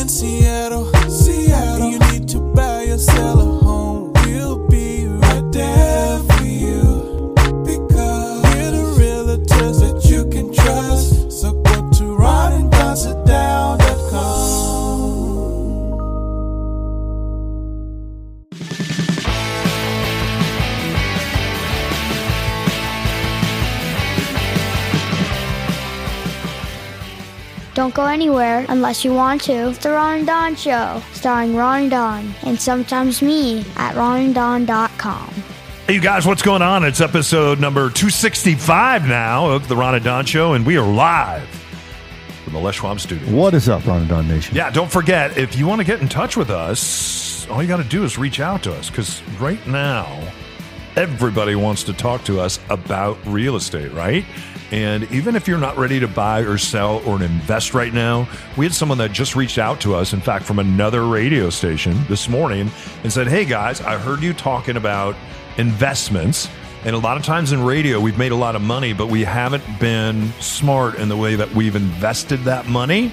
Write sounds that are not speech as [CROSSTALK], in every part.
in Seattle, Seattle, and you need to buy or Don't go anywhere unless you want to. It's the Ron and Don Show, starring Ron and Don, and sometimes me at ronanddon.com. Hey, you guys, what's going on? It's episode number 265 now of The Ron and Don Show, and we are live from the Les Schwab studio. What is up, Ron and Don Nation? Yeah, don't forget, if you want to get in touch with us, all you got to do is reach out to us because right now, everybody wants to talk to us about real estate, right? And even if you're not ready to buy or sell or invest right now, we had someone that just reached out to us, in fact, from another radio station this morning and said, Hey guys, I heard you talking about investments. And a lot of times in radio, we've made a lot of money, but we haven't been smart in the way that we've invested that money.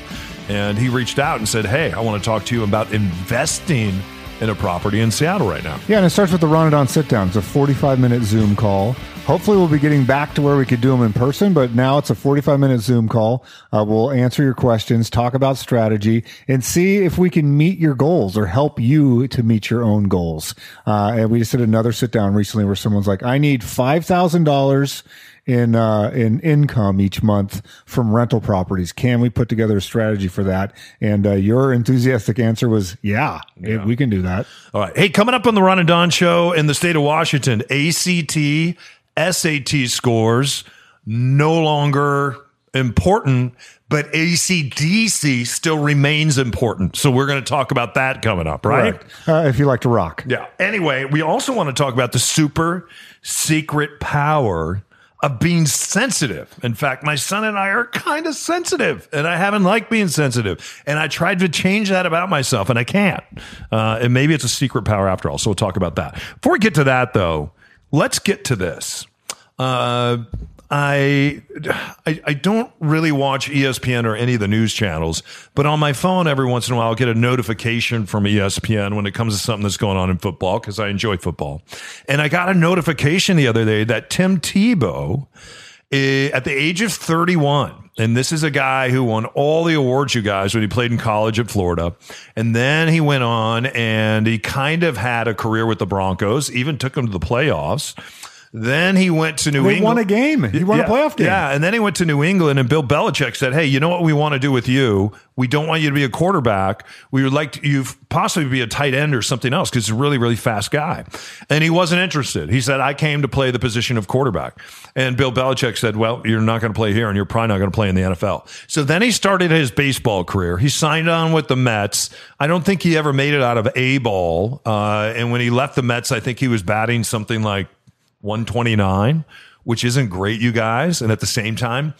And he reached out and said, Hey, I want to talk to you about investing in a property in Seattle right now. Yeah, and it starts with the Ron and Don sit down. It's a 45 minute Zoom call. Hopefully, we'll be getting back to where we could do them in person, but now it's a 45 minute Zoom call. Uh, we'll answer your questions, talk about strategy, and see if we can meet your goals or help you to meet your own goals. Uh, and we just did another sit down recently where someone's like, I need $5,000 in uh, in income each month from rental properties. Can we put together a strategy for that? And uh, your enthusiastic answer was, yeah, it- we can do that. All right. Hey, coming up on the Ron and Don show in the state of Washington, ACT, SAT scores no longer important, but ACDC still remains important. So we're going to talk about that coming up, right? Uh, if you like to rock. Yeah. Anyway, we also want to talk about the super secret power of being sensitive. In fact, my son and I are kind of sensitive, and I haven't liked being sensitive. And I tried to change that about myself, and I can't. Uh, and maybe it's a secret power after all. So we'll talk about that. Before we get to that, though, let's get to this. Uh, I, I I don't really watch ESPN or any of the news channels, but on my phone every once in a while I'll get a notification from ESPN when it comes to something that's going on in football because I enjoy football. And I got a notification the other day that Tim Tebow Eh, at the age of 31 and this is a guy who won all the awards you guys when he played in college at Florida. And then he went on and he kind of had a career with the Broncos even took them to the playoffs then he went to New They England. won a game. He won a playoff game. Yeah, and then he went to New England, and Bill Belichick said, "Hey, you know what we want to do with you? We don't want you to be a quarterback. We would like to, you possibly be a tight end or something else because he's a really, really fast guy." And he wasn't interested. He said, "I came to play the position of quarterback." And Bill Belichick said, "Well, you're not going to play here, and you're probably not going to play in the NFL." So then he started his baseball career. He signed on with the Mets. I don't think he ever made it out of A ball. Uh, and when he left the Mets, I think he was batting something like 129, which isn't great, you guys. And at the same time,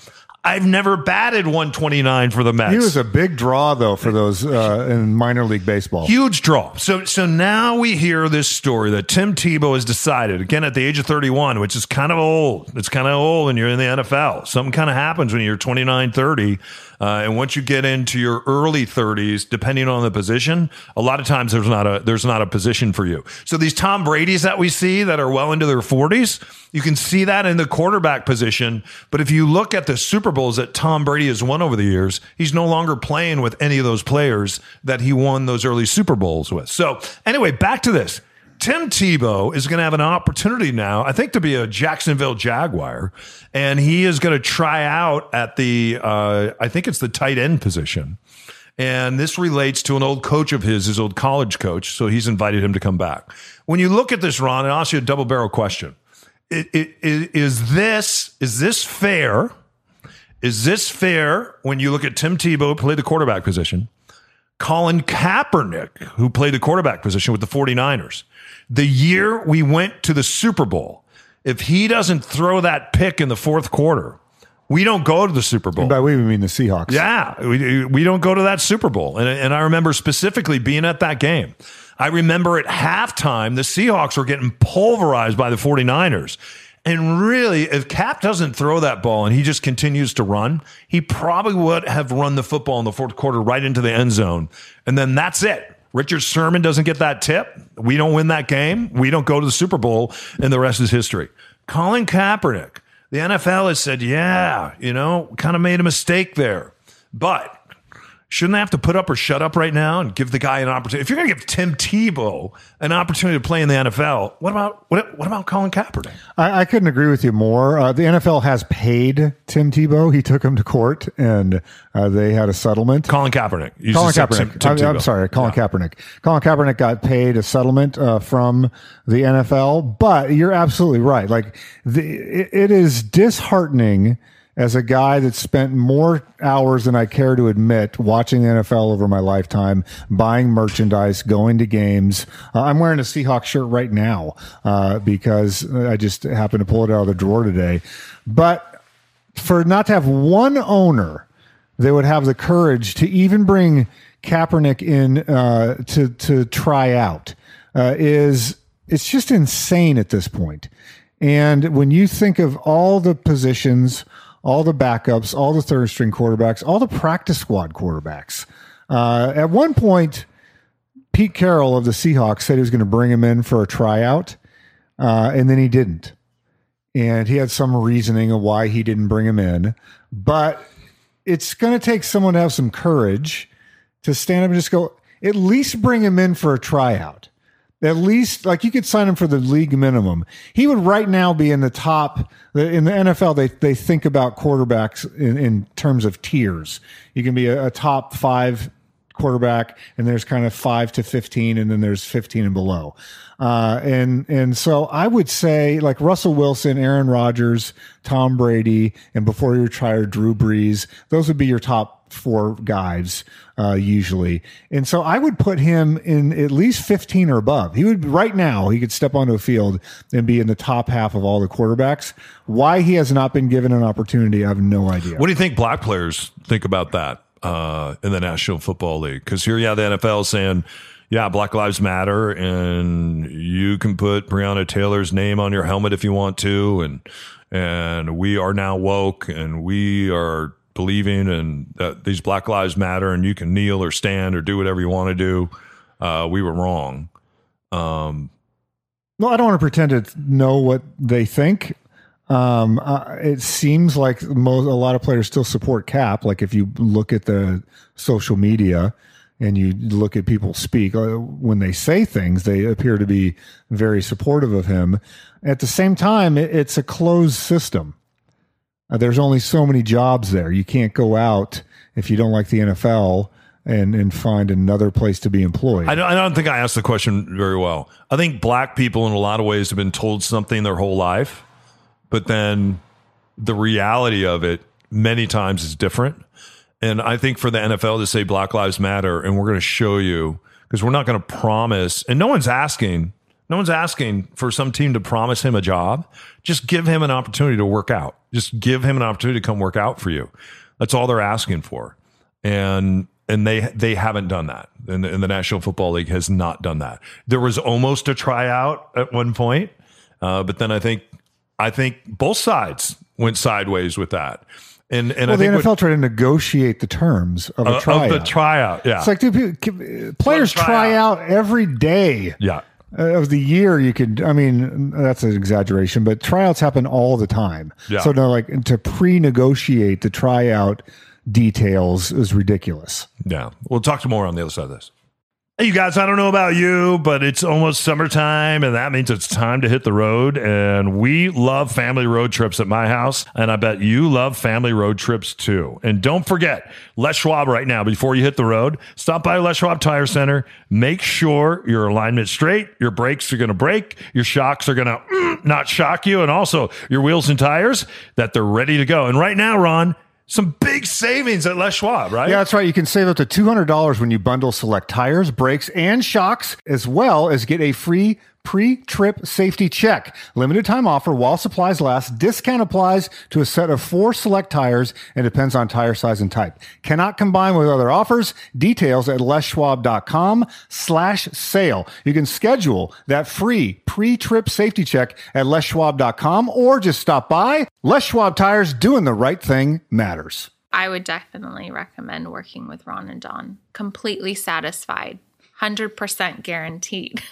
I've never batted 129 for the Mets. He was a big draw though for those uh, in minor league baseball. Huge draw. So so now we hear this story that Tim Tebow has decided again at the age of 31, which is kind of old. It's kind of old when you're in the NFL. Something kind of happens when you're 29, 30. Uh, and once you get into your early 30s, depending on the position, a lot of times there's not a there's not a position for you. So these Tom Brady's that we see that are well into their 40s, you can see that in the quarterback position. But if you look at the Super Bowls that Tom Brady has won over the years, he's no longer playing with any of those players that he won those early Super Bowls with. So anyway, back to this. Tim Tebow is going to have an opportunity now, I think, to be a Jacksonville Jaguar, and he is going to try out at the, uh, I think it's the tight end position. And this relates to an old coach of his, his old college coach. So he's invited him to come back. When you look at this, Ron, and I'll ask you a double barrel question. It, it, it, is this is this fair? Is this fair when you look at Tim Tebow play the quarterback position? Colin Kaepernick, who played the quarterback position with the 49ers. The year we went to the Super Bowl, if he doesn't throw that pick in the fourth quarter, we don't go to the Super Bowl. And by we we mean the Seahawks. Yeah, we, we don't go to that Super Bowl. And, and I remember specifically being at that game. I remember at halftime, the Seahawks were getting pulverized by the 49ers. And really, if Cap doesn't throw that ball and he just continues to run, he probably would have run the football in the fourth quarter right into the end zone. And then that's it. Richard Sherman doesn't get that tip. We don't win that game. We don't go to the Super Bowl, and the rest is history. Colin Kaepernick, the NFL has said, yeah, you know, kind of made a mistake there. But Shouldn't they have to put up or shut up right now and give the guy an opportunity? If you're going to give Tim Tebow an opportunity to play in the NFL, what about what, what about Colin Kaepernick? I, I couldn't agree with you more. Uh, the NFL has paid Tim Tebow. He took him to court, and uh, they had a settlement. Colin Kaepernick. Colin Kaepernick. Tim- Tim I'm, I'm sorry, Colin Yeah. Kaepernick. Colin Kaepernick got paid a settlement uh, from the NFL, but you're absolutely right. Like the, it, it is disheartening as a guy that spent more hours than I care to admit watching the NFL over my lifetime, buying merchandise, going to games. Uh, I'm wearing a Seahawks shirt right now uh, because I just happened to pull it out of the drawer today. But for not to have one owner that would have the courage to even bring Kaepernick in uh, to to try out uh, is it's just insane at this point. And when you think of all the positions, all the backups, all the third string quarterbacks, all the practice squad quarterbacks, uh, at one point, Pete Carroll of the Seahawks said he was going to bring him in for a tryout, uh, and then he didn't and he had some reasoning of why he didn't bring him in. But it's going to take someone to have some courage to stand up and just go, at least bring him in for a tryout. At least, like you could sign him for the league minimum. He would right now be in the top in the NFL. They they think about quarterbacks in, in terms of tiers. You can be a, a top five quarterback, and there's kind of five to fifteen, and then there's fifteen and below. Uh, and and so I would say like Russell Wilson, Aaron Rodgers, Tom Brady, and before you retire, Drew Brees. Those would be your top four guys uh, usually. And so I would put him in at least 15 or above. He would right now he could step onto a field and be in the top half of all the quarterbacks. Why he has not been given an opportunity, I have no idea. What do you think black players think about that uh, in the National Football League? Because here have the NFL saying, yeah, Black Lives Matter, and you can put Breonna Taylor's name on your helmet if you want to, and and we are now woke, and we are believing and that these Black Lives Matter, and you can kneel or stand or do whatever you want to do. Uh, we were wrong. Um, No, I don't want to pretend to know what they think. Um, uh, it seems like most, a lot of players still support Cap. Like if you look at the social media and you look at people speak uh, when they say things, they appear to be very supportive of him. At the same time, it's a closed system. Uh, there's only so many jobs there. You can't go out if you don't like the NFL and and find another place to be employed. I don't, I don't think I asked the question very well. I think black people, in a lot of ways, have been told something their whole life, but then the reality of it many times is different. And I think for the NFL to say Black Lives Matter, and we're going to show you, because we're not going to promise, and no one's asking, no one's asking for some team to promise him a job. Just give him an opportunity to work out. Just give him an opportunity to come work out for you. That's all they're asking for. And and they they haven't done that. And the, and the National Football League has not done that. There was almost a tryout at one point, uh, but then I think I think both sides went sideways with that. And and well, I the think NFL what, tried to negotiate the terms of a uh, tryout. of the tryout, yeah, It's like, dude, people- players try out every day yeah. uh, of the year. You could, I mean, that's an exaggeration, but tryouts happen all the time. Yeah. So no, like to pre-negotiate the tryout details is ridiculous. Yeah. We'll talk to more on the other side of this. Hey, you guys, I don't know about you, but it's almost summertime, and that means it's time to hit the road. And we love family road trips at my house, and I bet you love family road trips too. And don't forget, Les Schwab right now, before you hit the road, stop by Les Schwab Tire Center. Make sure your alignment's straight, your brakes are going to break, your shocks are going to mm, not shock you, and also your wheels and tires, that they're ready to go. And right now, Ron, some big savings at Les Schwab, right? Yeah, that's right. You can save up to $200 when you bundle select tires, brakes, and shocks, as well as get a free pre-trip safety check. Limited time offer while supplies last. Discount applies to a set of four select tires and depends on tire size and type. Cannot combine with other offers. Details at leschwab.com slash sale. You can schedule that free pre-trip safety check at leschwab.com or just stop by. Les Schwab Tires doing the right thing matters. I would definitely recommend working with Ron and Don. Completely satisfied. 100% guaranteed. [LAUGHS]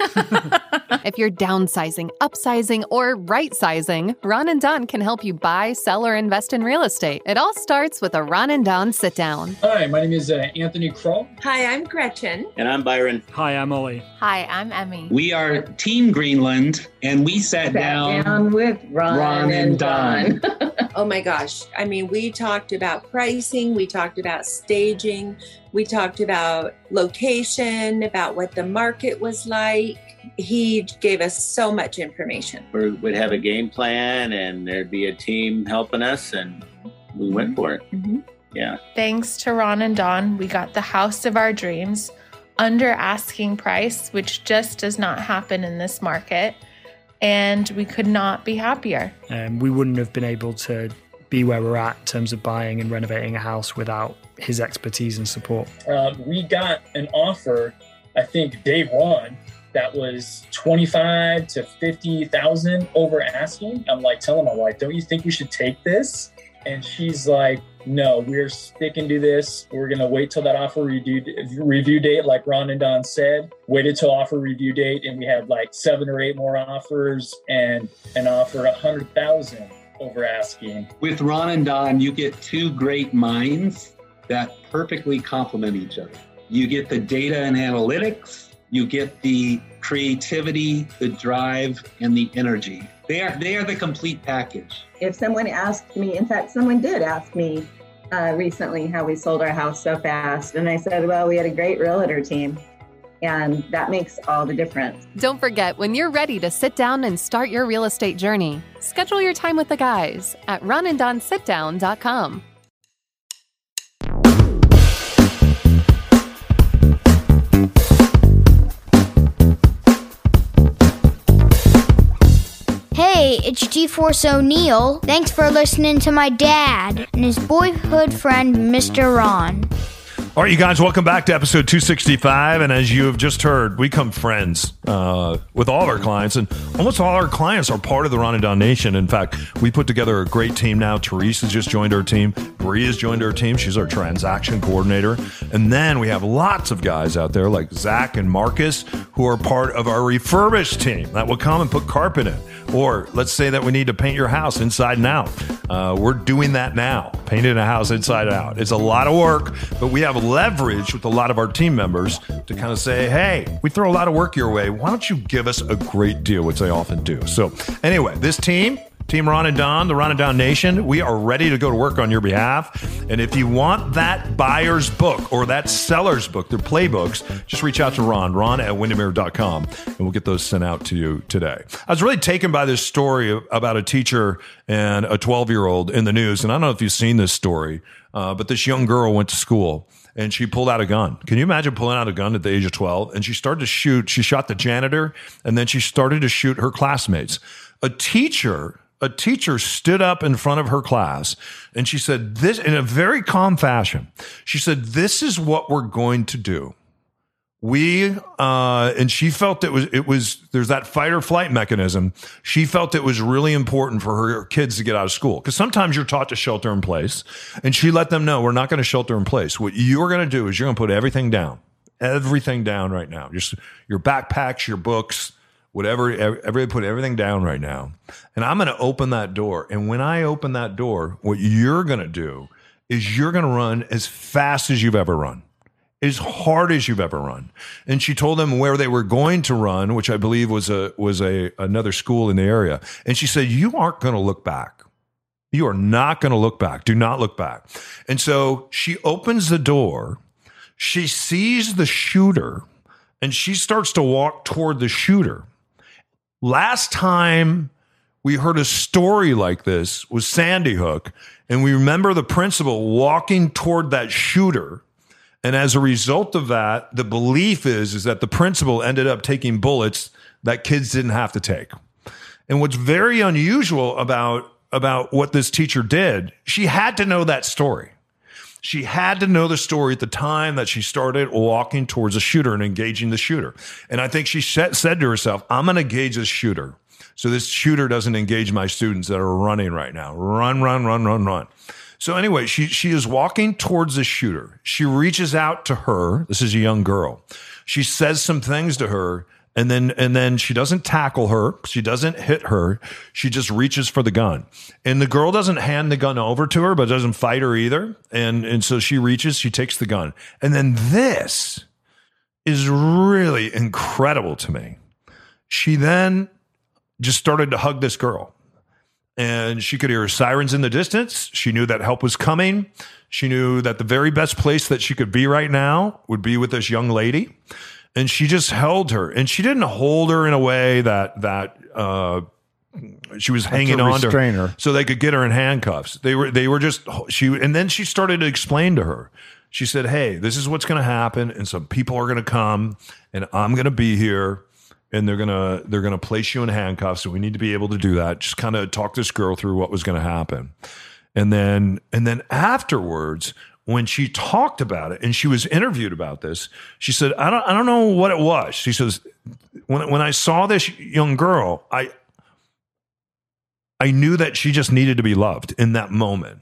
if you're downsizing, upsizing, or right sizing, Ron and Don can help you buy, sell, or invest in real estate. It all starts with a Ron and Don sit down. Hi, my name is uh, Anthony Kroll. Hi, I'm Gretchen. And I'm Byron. Hi, I'm Ollie. Hi, I'm Emmy. We are Team Greenland, and we sat, sat down, down, with Ron, Ron and Don. Don. [LAUGHS] oh my gosh. I mean, we talked about pricing, we talked about staging, we talked about location, about what the market was like. He gave us so much information. We would have a game plan, and there'd be a team helping us, and we went for it. Mm-hmm. Yeah. Thanks to Ron and Don, we got the house of our dreams under asking price, which just does not happen in this market. And we could not be happier. Um, we wouldn't have been able to be where we're at in terms of buying and renovating a house without his expertise and support. Um, we got an offer, I think, day one that was 25 to 50,000 over asking. I'm like telling my wife, don't you think we should take this? And she's like, no, we're sticking to this. We're going to wait till that offer review, review date, like Ron and Don said. Waited till offer review date, and we had like seven or eight more offers and an offer a 100,000 over asking. With Ron and Don, you get two great minds that perfectly complement each other. You get the data and analytics, you get the creativity, the drive, and the energy. They are they are the complete package. If someone asked me, in fact, someone did ask me uh, recently how we sold our house so fast, and I said, well, we had a great realtor team. And that makes all the difference. Don't forget, when you're ready to sit down and start your real estate journey, schedule your time with the guys at ronanddonsitdown.com. Hey, it's G-Force O'Neill. Thanks for listening to my dad and his boyhood friend, Mr. Ron. All right, you guys, welcome back to episode 265. And as you have just heard, we come friends uh, with all of our clients, and almost all our clients are part of the Ron and Don Nation. In fact, we put together a great team now. Therese has just joined our team. Bree has joined our team. She's our transaction coordinator. And then we have lots of guys out there like Zach and Marcus who are part of our refurbished team that will come and put carpet in. Or let's say that we need to paint your house inside and out. Uh, we're doing that now, painting a house inside out. It's a lot of work, but we have leverage with a lot of our team members to kind of say, hey, we throw a lot of work your way. Why don't you give us a great deal, which they often do. So, anyway, this team, Team Ron and Don, the Ron and Don Nation, we are ready to go to work on your behalf. And if you want that buyer's book or that seller's book, their playbooks, just reach out to Ron, ron at windermere.com, and we'll get those sent out to you today. I was really taken by this story about a teacher and a 12 year old in the news. And I don't know if you've seen this story, uh, but this young girl went to school and she pulled out a gun. Can you imagine pulling out a gun at the age of 12? And she started to shoot. She shot the janitor and then she started to shoot her classmates. A teacher a teacher stood up in front of her class and she said this in a very calm fashion. She said, This is what we're going to do. We uh, and she felt it was it was there's that fight or flight mechanism. She felt it was really important for her kids to get out of school because sometimes you're taught to shelter in place, and she let them know we're not going to shelter in place. What you're going to do is you're going to put everything down, everything down right now. Just your backpacks, your books, whatever. Everybody put everything down right now, and I'm going to open that door. And when I open that door, what you're going to do is you're going to run as fast as you've ever run as hard as you've ever run. And she told them where they were going to run, which I believe was a was a another school in the area. And she said, "You aren't going to look back. You are not going to look back. Do not look back." And so she opens the door. She sees the shooter, and she starts to walk toward the shooter. Last time we heard a story like this was Sandy Hook, and we remember the principal walking toward that shooter And as a result of that, the belief is is that the principal ended up taking bullets that kids didn't have to take. And what's very unusual about about what this teacher did, she had to know that story. She had to know the story at the time that she started walking towards a shooter and engaging the shooter. And I think she said, said to herself, I'm going to engage this shooter. So this shooter doesn't engage my students that are running right now. Run, run, run, run, run. So anyway, she she is walking towards the shooter. She reaches out to her. This is a young girl. She says some things to her and then and then she doesn't tackle her. She doesn't hit her. She just reaches for the gun. And the girl doesn't hand the gun over to her but doesn't fight her either. And and so she reaches she takes the gun. And then this is really incredible to me. She then just started to hug this girl. And she could hear sirens in the distance. She knew that help was coming. She knew that the very best place that she could be right now would be with this young lady and she just held her. And she didn't hold her in a way that that uh she was hanging to on to her, her. so they could get her in handcuffs. They were they were just she and then she started to explain to her. She said hey this is what's going to happen and some people are going to come and i'm going to be here and they're going to they're going to place you in handcuffs and we need to be able to do that. Just kind of talk this girl through what was going to happen. And then and then afterwards when she talked about it and she was interviewed about this she said i don't i don't know what it was she says when when i saw this young girl i i knew that she just needed to be loved in that moment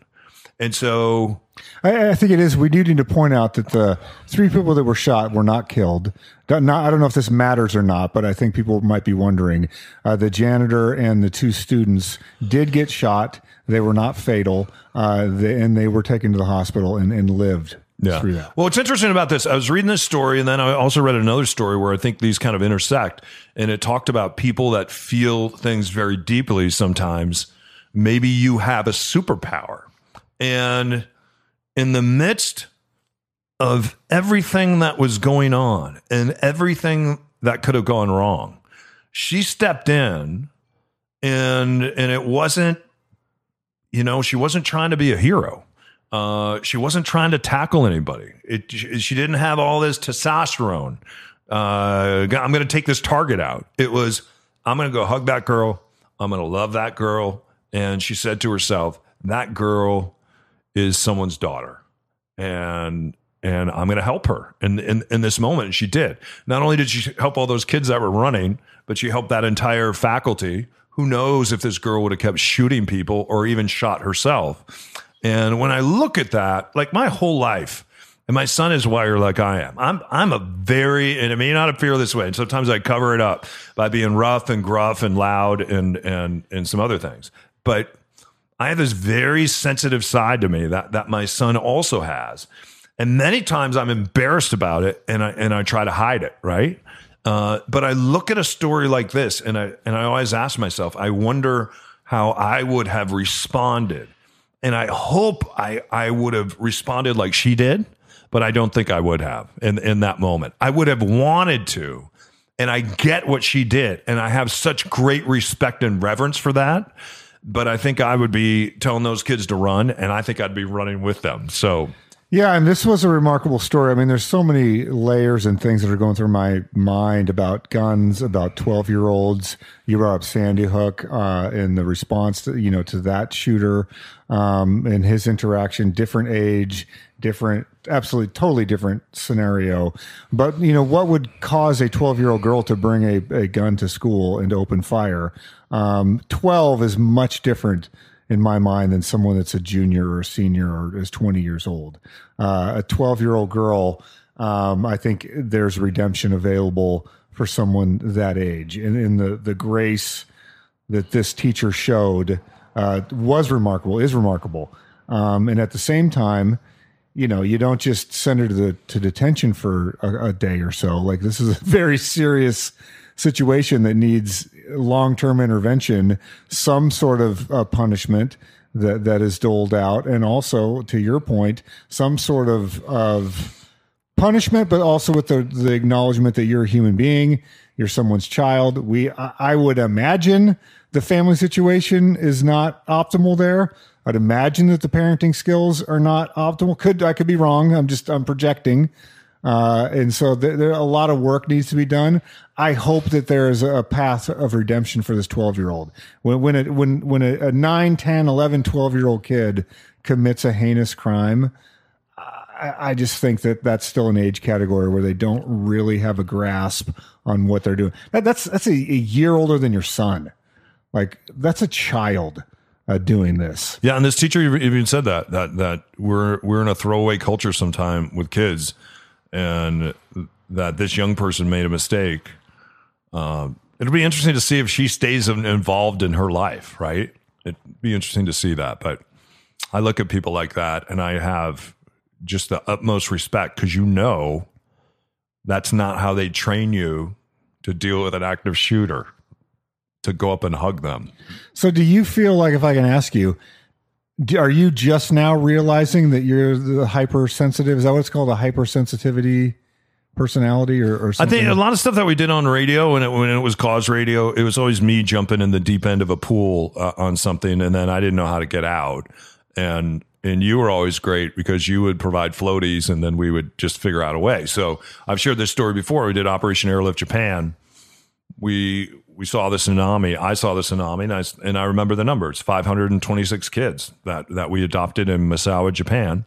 and so I, I think it is. We do need to point out that the three people that were shot were not killed. Not, I don't know if this matters or not, but I think people might be wondering. Uh, the janitor and the two students did get shot. They were not fatal, uh, they, and they were taken to the hospital and, and lived through that. Well, what's interesting about this, I was reading this story and then I also read another story where I think these kind of intersect. And it talked about people that feel things very deeply sometimes. Maybe you have a superpower. And in the midst of everything that was going on and everything that could have gone wrong, she stepped in and and it wasn't you know she wasn't trying to be a hero uh, she wasn't trying to tackle anybody it, she, didn't have all this testosterone uh, i'm going to take this target out it was i'm going to go hug that girl i'm going to love that girl and she said to herself that girl is someone's daughter and and I'm going to help her in, in in this moment. And she did. Not only did she help all those kids that were running, but she helped that entire faculty. Who knows if this girl would have kept shooting people or even shot herself? And when I look at that, like my whole life, and my son is wired like I am. I'm I'm a very and it may not appear this way. And sometimes I cover it up by being rough and gruff and loud and and and some other things. But I have this very sensitive side to me that that my son also has, and many times I'm embarrassed about it, and I and I try to hide it, right? Uh, but I look at a story like this, and I and I always ask myself, I wonder how I would have responded, and I hope I I would have responded like she did, but I don't think I would have in in that moment. I would have wanted to, and I get what she did, and I have such great respect and reverence for that but I think I would be telling those kids to run, and I think I'd be running with them. So, Yeah, and this was a remarkable story. I mean, there's so many layers and things that are going through my mind about guns, about 12 year olds. You brought up Sandy Hook uh, the response to you know to that shooter um, and his interaction, different age, different, absolutely, totally different scenario. But you know, what would cause a 12 year old girl to bring a, a gun to school and to open fire? Um, 12 is much different in my mind than someone that's a junior or a senior or is 20 years old. Uh, a 12 year old girl, um, I think there's redemption available for someone that age. And in the, the grace that this teacher showed uh, was remarkable, is remarkable. Um, and at the same time, you know, you don't just send her to the to detention for a, a day or so. Like this is a [LAUGHS] very serious situation that needs long term intervention, some sort of uh, punishment that that is doled out, and also to your point, some sort of of punishment, but also with the the acknowledgement that you're a human being, you're someone's child. We, I, I would imagine, the family situation is not optimal there. I'd imagine that the parenting skills are not optimal. Could I could be wrong? I'm just I'm projecting, uh, and so there, there a lot of work needs to be done. I hope that there is a path of redemption for this 12 year old. When when a, when when a, a 9, 10, 11, 12 year old kid commits a heinous crime, I, I just think that that's still an age category where they don't really have a grasp on what they're doing. That, that's that's a, a year older than your son. Like that's a child uh, doing this. Yeah, and this teacher even said that that that we're we're in a throwaway culture sometime with kids, and that this young person made a mistake. Um, it'll be interesting to see if she stays involved in her life. Right? It'd be interesting to see that. But I look at people like that, and I have just the utmost respect because you know that's not how they train you to deal with an active shooter to go up and hug them. So, do you feel like, if I can ask you, are you just now realizing that you're the hypersensitive? Is that what it's called, a hypersensitivity personality, or, or I think a lot of stuff that we did on radio when it, when it was cause radio, it was always me jumping in the deep end of a pool uh, on something, and then I didn't know how to get out. And and you were always great because you would provide floaties, and then we would just figure out a way. So I've shared this story before. We did Operation Airlift Japan. We we saw the tsunami. I saw the tsunami, and I and I remember the numbers: five hundred and twenty six kids that that we adopted in Misawa, Japan.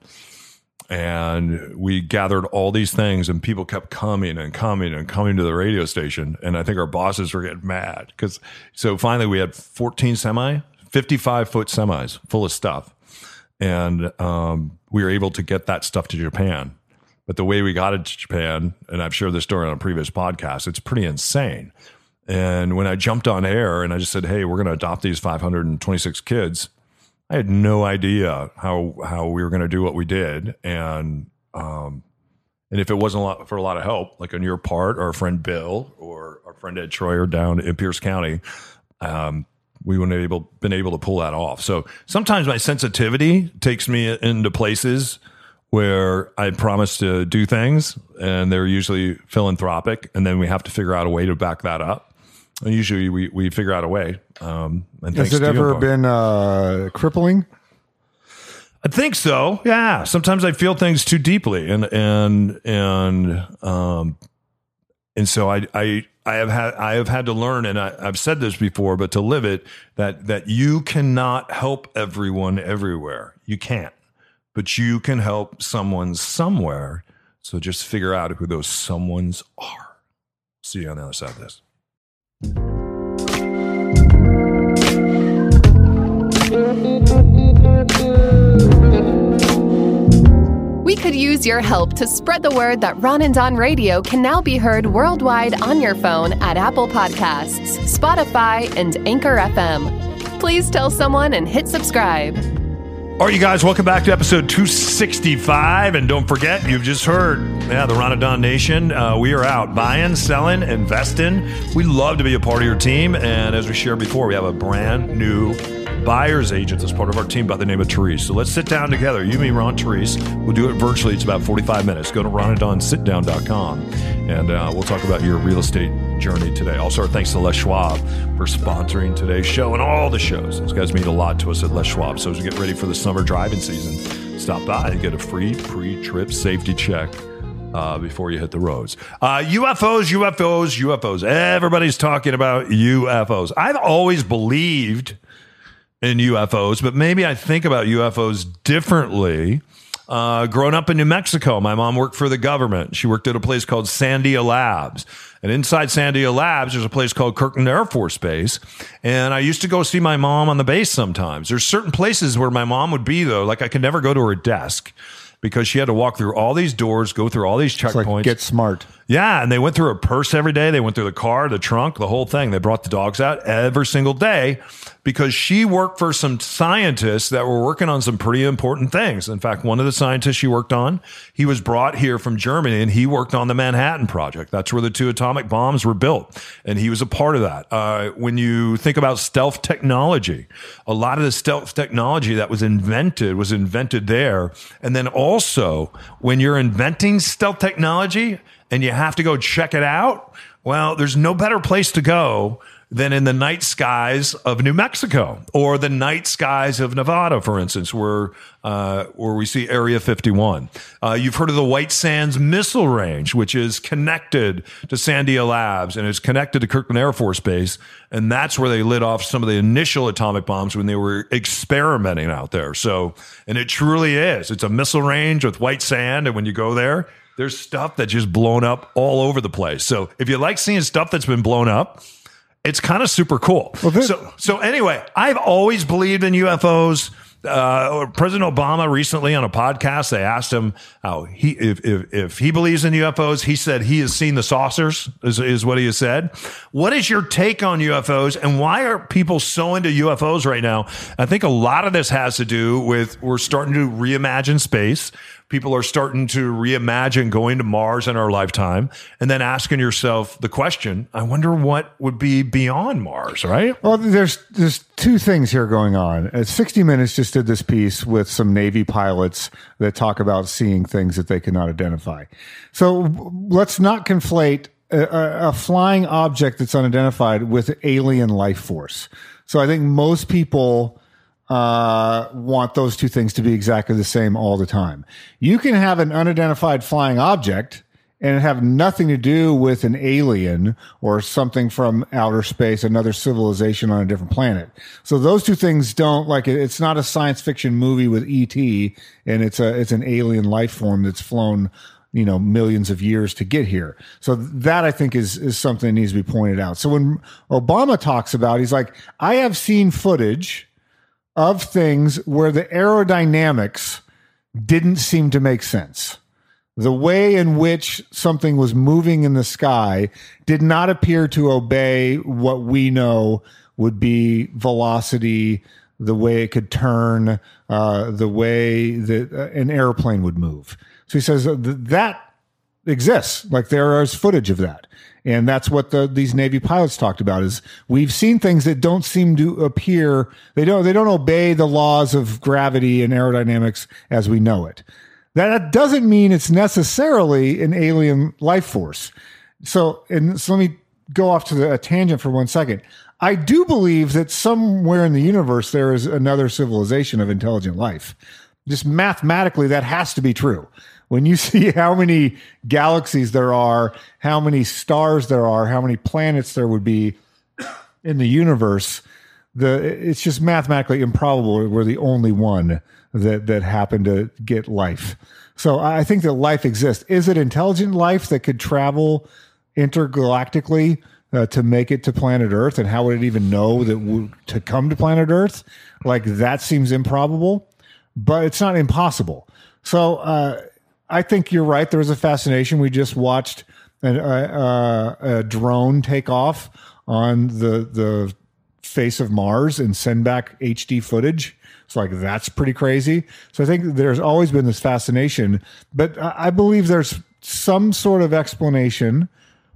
And we gathered all these things and people kept coming and coming and coming to the radio station and i think our bosses were getting mad because so finally we had 14 semi 55 foot semis full of stuff. And um, we were able to get that stuff to japan. But the way we got it to japan and i've shared this story on a previous podcast it's pretty insane and when i jumped on air and i just said hey we're going to adopt these 526 kids I had no idea how how we were going to do what we did, and um, and if it wasn't a lot, for a lot of help, like on your part, or our friend Bill, or our friend Ed Troyer down in Pierce County, um, we wouldn't have able been able to pull that off. So sometimes my sensitivity takes me into places where I promise to do things, and they're usually philanthropic, and then we have to figure out a way to back that up. And usually, we we figure out a way. Um, and Has it ever been uh, crippling? I think so. Yeah. Sometimes I feel things too deeply, and and and um, and so I I I have had I have had to learn, and I, I've said this before, but to live it that that you cannot help everyone everywhere. You can't, but you can help someone somewhere. So just figure out who those someones are. See you on the other side of this. We could use your help to spread the word that Ron and Don Radio can now be heard worldwide on your phone at Apple Podcasts, Spotify, and Anchor FM. Please tell someone and hit subscribe. All right, you guys, welcome back to episode 265. And don't forget, you've just heard, yeah, the Ronadon Nation. Uh, we are out buying, selling, investing. We love to be a part of your team. And as we shared before, we have a brand new buyer's agent as part of our team by the name of Therese. So let's sit down together. You, me, Ron, Therese. We'll do it virtually. It's about 45 minutes. Go to ronadonsitdown.com and uh, we'll talk about your real estate journey today. Also, our thanks to Les Schwab for sponsoring today's show and all the shows. Those guys mean a lot to us at Les Schwab. So as we get ready for the summer driving season, stop by and get a free pre-trip safety check uh, before you hit the roads. Uh, UFOs, UFOs, UFOs. Everybody's talking about UFOs. I've always believed in UFOs, but maybe I think about UFOs differently. Uh, growing up in New Mexico, my mom worked for the government. She worked at a place called Sandia Labs. And inside Sandia Labs, there's a place called Kirkland Air Force Base. And I used to go see my mom on the base sometimes. There's certain places where my mom would be, though. Like I could never go to her desk because she had to walk through all these doors, go through all these It's like checkpoints. get smart. Yeah, and they went through her purse every day. They went through the car, the trunk, the whole thing. They brought the dogs out every single day because she worked for some scientists that were working on some pretty important things. In fact, one of the scientists she worked on, he was brought here from Germany and he worked on the Manhattan Project. That's where the two atomic bombs were built. And he was a part of that. Uh, when you think about stealth technology, a lot of the stealth technology that was invented was invented there. And then also, when you're inventing stealth technology, and you have to go check it out, well, there's no better place to go than in the night skies of New Mexico or the night skies of Nevada, for instance, where uh, where we see Area 51. Uh, you've heard of the White Sands Missile Range, which is connected to Sandia Labs and is connected to Kirkland Air Force Base, and that's where they lit off some of the initial atomic bombs when they were experimenting out there. So, and it truly is. It's a missile range with white sand, and when you go there, there's stuff that's just blown up all over the place. So, if you like seeing stuff that's been blown up, it's kind of super cool. so, so anyway, I've always believed in UFOs. Uh, President Obama recently on a podcast, they asked him how he if, if if he believes in UFOs. He said he has seen the saucers. Is, is what he has said. What is your take on UFOs, and why are people so into UFOs right now? I think a lot of this has to do with we're starting to reimagine space people are starting to reimagine going to Mars in our lifetime and then asking yourself the question, I wonder what would be beyond Mars, right? Well, there's there's two things here going on. Uh, 60 Minutes just did this piece with some Navy pilots that talk about seeing things that they cannot identify. So let's not conflate a, a flying object that's unidentified with alien life force. So I think most people uh, want those two things to be exactly the same all the time. You can have an unidentified flying object and have nothing to do with an alien or something from outer space, another civilization on a different planet. So those two things don't like it's not a science fiction movie with ET and it's a it's an alien life form that's flown you know millions of years to get here. So that I think is is something that needs to be pointed out. So when Obama talks about, he's like, I have seen footage of things where the aerodynamics didn't seem to make sense. The way in which something was moving in the sky did not appear to obey what we know would be velocity, the way it could turn, uh, the way that uh, an airplane would move. So he says that exists. Like there is footage of that. And that's what the, these Navy pilots talked about is we've seen things that don't seem to appear. They don't, they don't obey the laws of gravity and aerodynamics as we know it. That doesn't mean it's necessarily an alien life force. So, and so let me go off to the, a tangent for one second. I do believe that somewhere in the universe there is another civilization of intelligent life. Just mathematically, that has to be true when you [LAUGHS] see how many galaxies there are, how many stars there are, how many planets there would be [COUGHS] in the universe, the it's just mathematically improbable we're the only one that that happened to get life. So I think that life exists. Is it intelligent life that could travel intergalactically uh, to make it to planet Earth? And how would it even know that to come to planet Earth? Like that seems improbable, but it's not impossible. So uh, I think you're right. There was a fascination. We just watched a, a, a drone take off on the the face of Mars and send back HD footage. It's like that's pretty crazy. So I think there's always been this fascination, but I believe there's some sort of explanation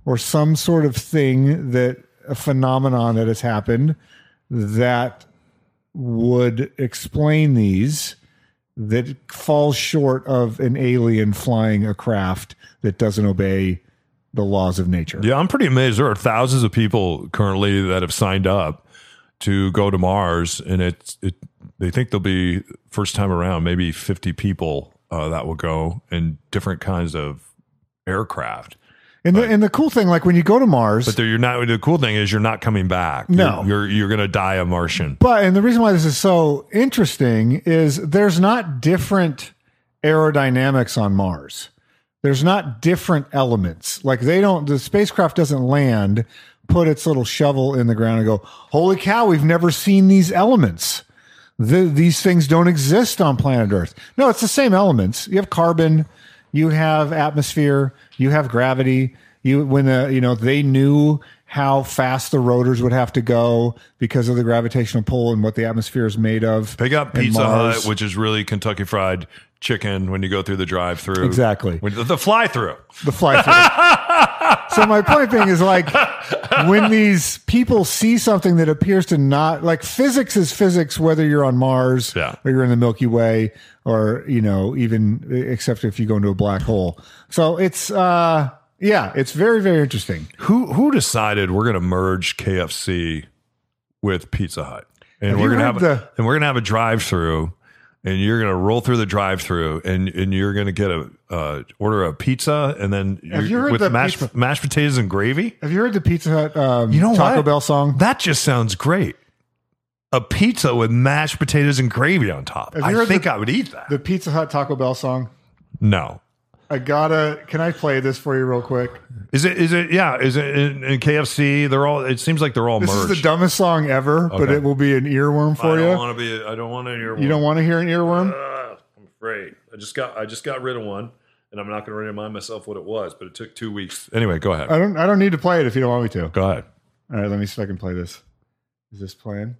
or some sort of thing that a phenomenon that has happened that would explain these that falls short of an alien flying a craft that doesn't obey the laws of nature. Yeah, I'm pretty amazed. There are thousands of people currently that have signed up to go to Mars, and it's it. They think there'll be first time around maybe 50 people uh, that will go in different kinds of aircraft. And the, and the cool thing, like when you go to Mars, But you're not. The cool thing is you're not coming back. No. you're you're, you're going to die a Martian. But and the reason why this is so interesting is there's not different aerodynamics on Mars. There's not different elements. Like they don't the spacecraft doesn't land, put its little shovel in the ground and go, "Holy cow, we've never seen these elements." The, these things don't exist on planet Earth. No, it's the same elements. You have carbon, you have atmosphere, you have gravity. You when the you know they knew how fast the rotors would have to go because of the gravitational pull and what the atmosphere is made of. Pick up Pizza. Hut, which is really Kentucky Fried Chicken when you go through the drive-through. Exactly. When, the fly-through. the fly through. [LAUGHS] so my point being is like when [LAUGHS] these people see something that appears to not like physics is physics whether you're on Mars Yeah. or you're in the Milky Way or you know even except if you go into a black hole. So it's uh Yeah, it's very very interesting. Who who decided we're going to merge KFC with Pizza Hut, and Have we're going to have heard a, and we're going to have a drive-through, and you're going to roll through the drive-through, and and you're going to get a uh, order a pizza, and then Have you heard with the mashed pizza- mashed potatoes and gravy. Have you heard the Pizza Hut um, You know Taco what? Bell song? That just sounds great. A pizza with mashed potatoes and gravy on top. I think the- I would eat that. The Pizza Hut Taco Bell song. no. I gotta. Can I play this for you real quick? Is it? Is it? Yeah. Is it in, in KFC? They're all. It seems like they're all This merged. is the dumbest song ever, but it will be an earworm for I for don't you. want to be. I don't want to hear. You don't want to hear an earworm? Uh, I'm afraid. I just got. I just got rid of one, and I'm not going to remind myself what it was. But it took two weeks. Anyway, go ahead. I don't. I don't need to play it if you don't want me to. Go ahead. All right, let me see if I can play this. Is this playing?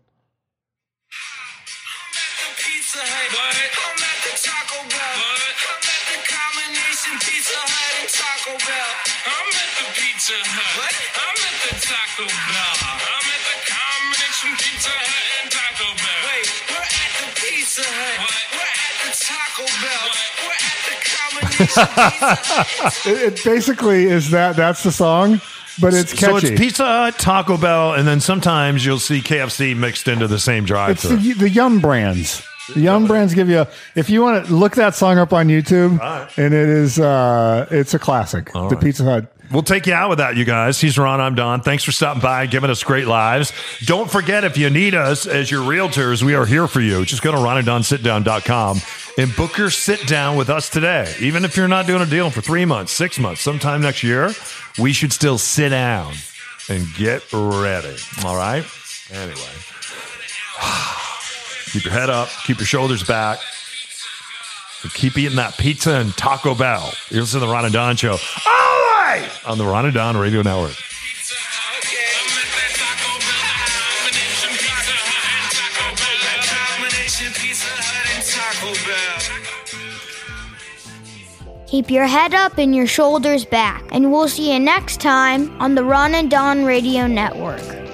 Pizza Hut. What? I'm at the Taco Bell. I'm at the combination Pizza Hut and Taco Bell. Wait, we're at the Pizza Hut. What? We're at the Taco Bell. We're at the combination [LAUGHS] It, it basically is that. That's the song, but it's catchy. So it's Pizza Hut, Taco Bell, and then sometimes you'll see KFC mixed into the same It's drive-through. the, the Yum brands. The Yum brands give you. a. If you want to look that song up on YouTube, and it is. uh It's a classic. the right. Pizza Hut. We'll take you out with that, you guys. He's Ron. I'm Don. Thanks for stopping by and giving us great lives. Don't forget, if you need us as your realtors, we are here for you. Just go to ronanddonsitdown.com and book your sit down with us today. Even if you're not doing a deal for three months, six months, sometime next year, we should still sit down and get ready. All right? Anyway, [SIGHS] keep your head up, keep your shoulders back. and Keep eating that pizza and Taco Bell. You're listening to the Ron and Don Show. On the Ron and Don Radio Network. Keep your head up and your shoulders back. And we'll see you next time on the Ron and Don Radio Network.